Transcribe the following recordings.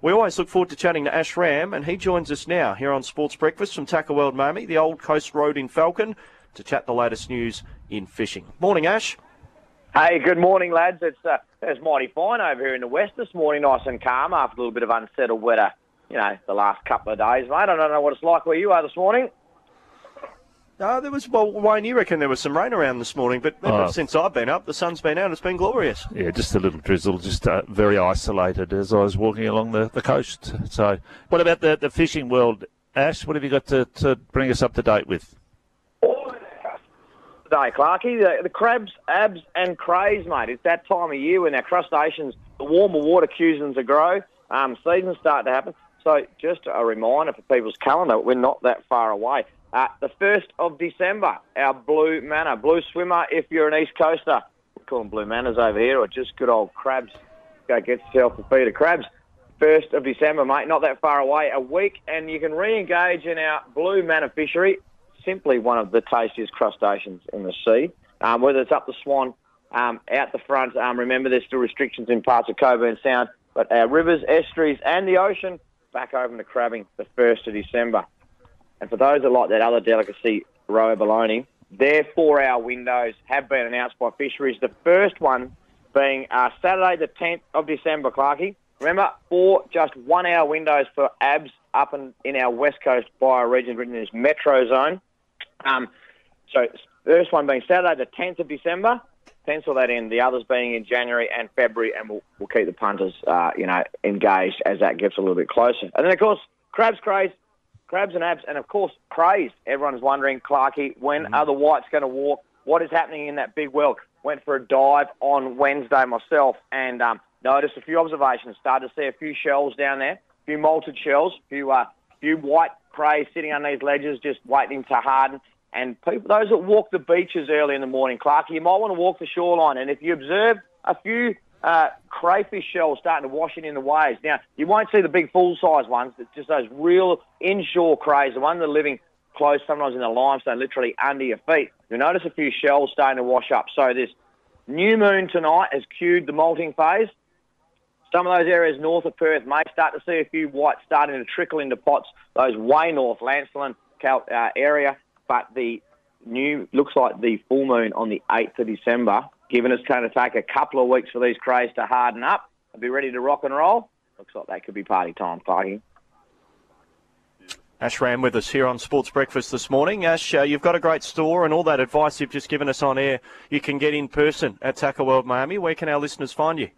We always look forward to chatting to Ash Ramm, and he joins us now here on Sports Breakfast from Tackle World Miami, the Old Coast Road in Falcon, to chat the latest news in fishing. Morning, Ash. Hey, good morning, lads. It's uh, it's mighty fine over here in the west this morning, nice and calm after a little bit of unsettled weather. You know, the last couple of days, mate. I don't know what it's like where you are this morning. Uh, there was, well, Wayne, you reckon there was some rain around this morning, but ever Oh. since I've been up, the sun's been out. It's been glorious. Yeah, just a little drizzle, just uh, very isolated as I was walking along the, the coast. So, what about the, the fishing world, Ash? What have you got to, to bring us up to date with? Today, Clarky, the, the crabs, abs, and crays, mate. It's that time of year when our crustaceans, the warmer water cues them to grow. Um, seasons start to happen. So, just a reminder for people's calendar, we're not that far away. Uh, the 1st of December, our Blue Manna, Blue Swimmer, if you're an East Coaster. We call them Blue Mannas over here, or just good old crabs. Go get yourself a feed of crabs. 1st of December, mate, not that far away, a week, and you can re-engage in our Blue Manna fishery. Simply one of the tastiest crustaceans in the sea. Um, whether it's up the Swan, um, out the front, um, remember there's still restrictions in parts of Cockburn Sound, but our rivers, estuaries, and the ocean back open to crabbing the 1st of December. And for those that like that other delicacy, Roe's abalone, their four-hour windows have been announced by fisheries. The first one being uh, Saturday, the 10th of December, Clarky. Remember, four just one-hour windows for abs up in, in our West Coast bioregion, written in this metro zone. Um, so first one being Saturday, the 10th of December. Pencil that in. The others being in January and February, and we'll, we'll keep the punters, uh, you know, engaged as that gets a little bit closer. And then, of course, crabs crays, crabs and abs, and of course, crays. Everyone's wondering, Clarky, when are the whites going to walk? What is happening in that big well? Went for a dive on Wednesday myself, and um, noticed a few observations. Started to see a few shells down there, a few malted shells, a few, uh, few white crays sitting on these ledges, just waiting to harden. And people, those that walk the beaches early in the morning, Clarky, you might want to walk the shoreline. And if you observe a few uh, crayfish shells starting to wash in in the waves, now you won't see the big full-size ones. It's just those real inshore crays, the ones that are living close, sometimes in the limestone, literally under your feet. You'll notice a few shells starting to wash up. So this new moon tonight has cued the molting phase. Some of those areas north of Perth may start to see a few whites starting to trickle into pots, those way north, Lancelin uh, area. But the new, looks like the full moon on the 8th of December, given it's going to take a couple of weeks for these crays to harden up and be ready to rock and roll, looks like that could be party time, Clarky. Ash Ramm with us here on Sports Breakfast this morning. Ash, uh, you've got a great store and all that advice you've just given us on air, you can get in person at Tackle World Miami. Where can our listeners find you?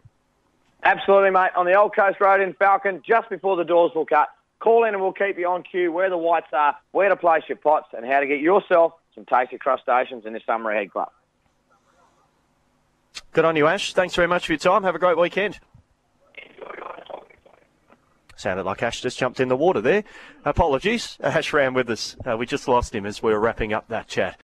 Absolutely, mate. On the Old Coast Road in Falcon, just before the Dawesville Cut. Call in and we'll keep you on cue where the whites are, where to place your pots, and how to get yourself some tasty crustaceans in this summer ahead club. Good on you, Ash. Thanks very much for your time. Have a great weekend. Sounded like Ash just jumped in the water there. Apologies. Ash Ramm with us. Uh, we just lost him as we were wrapping up that chat.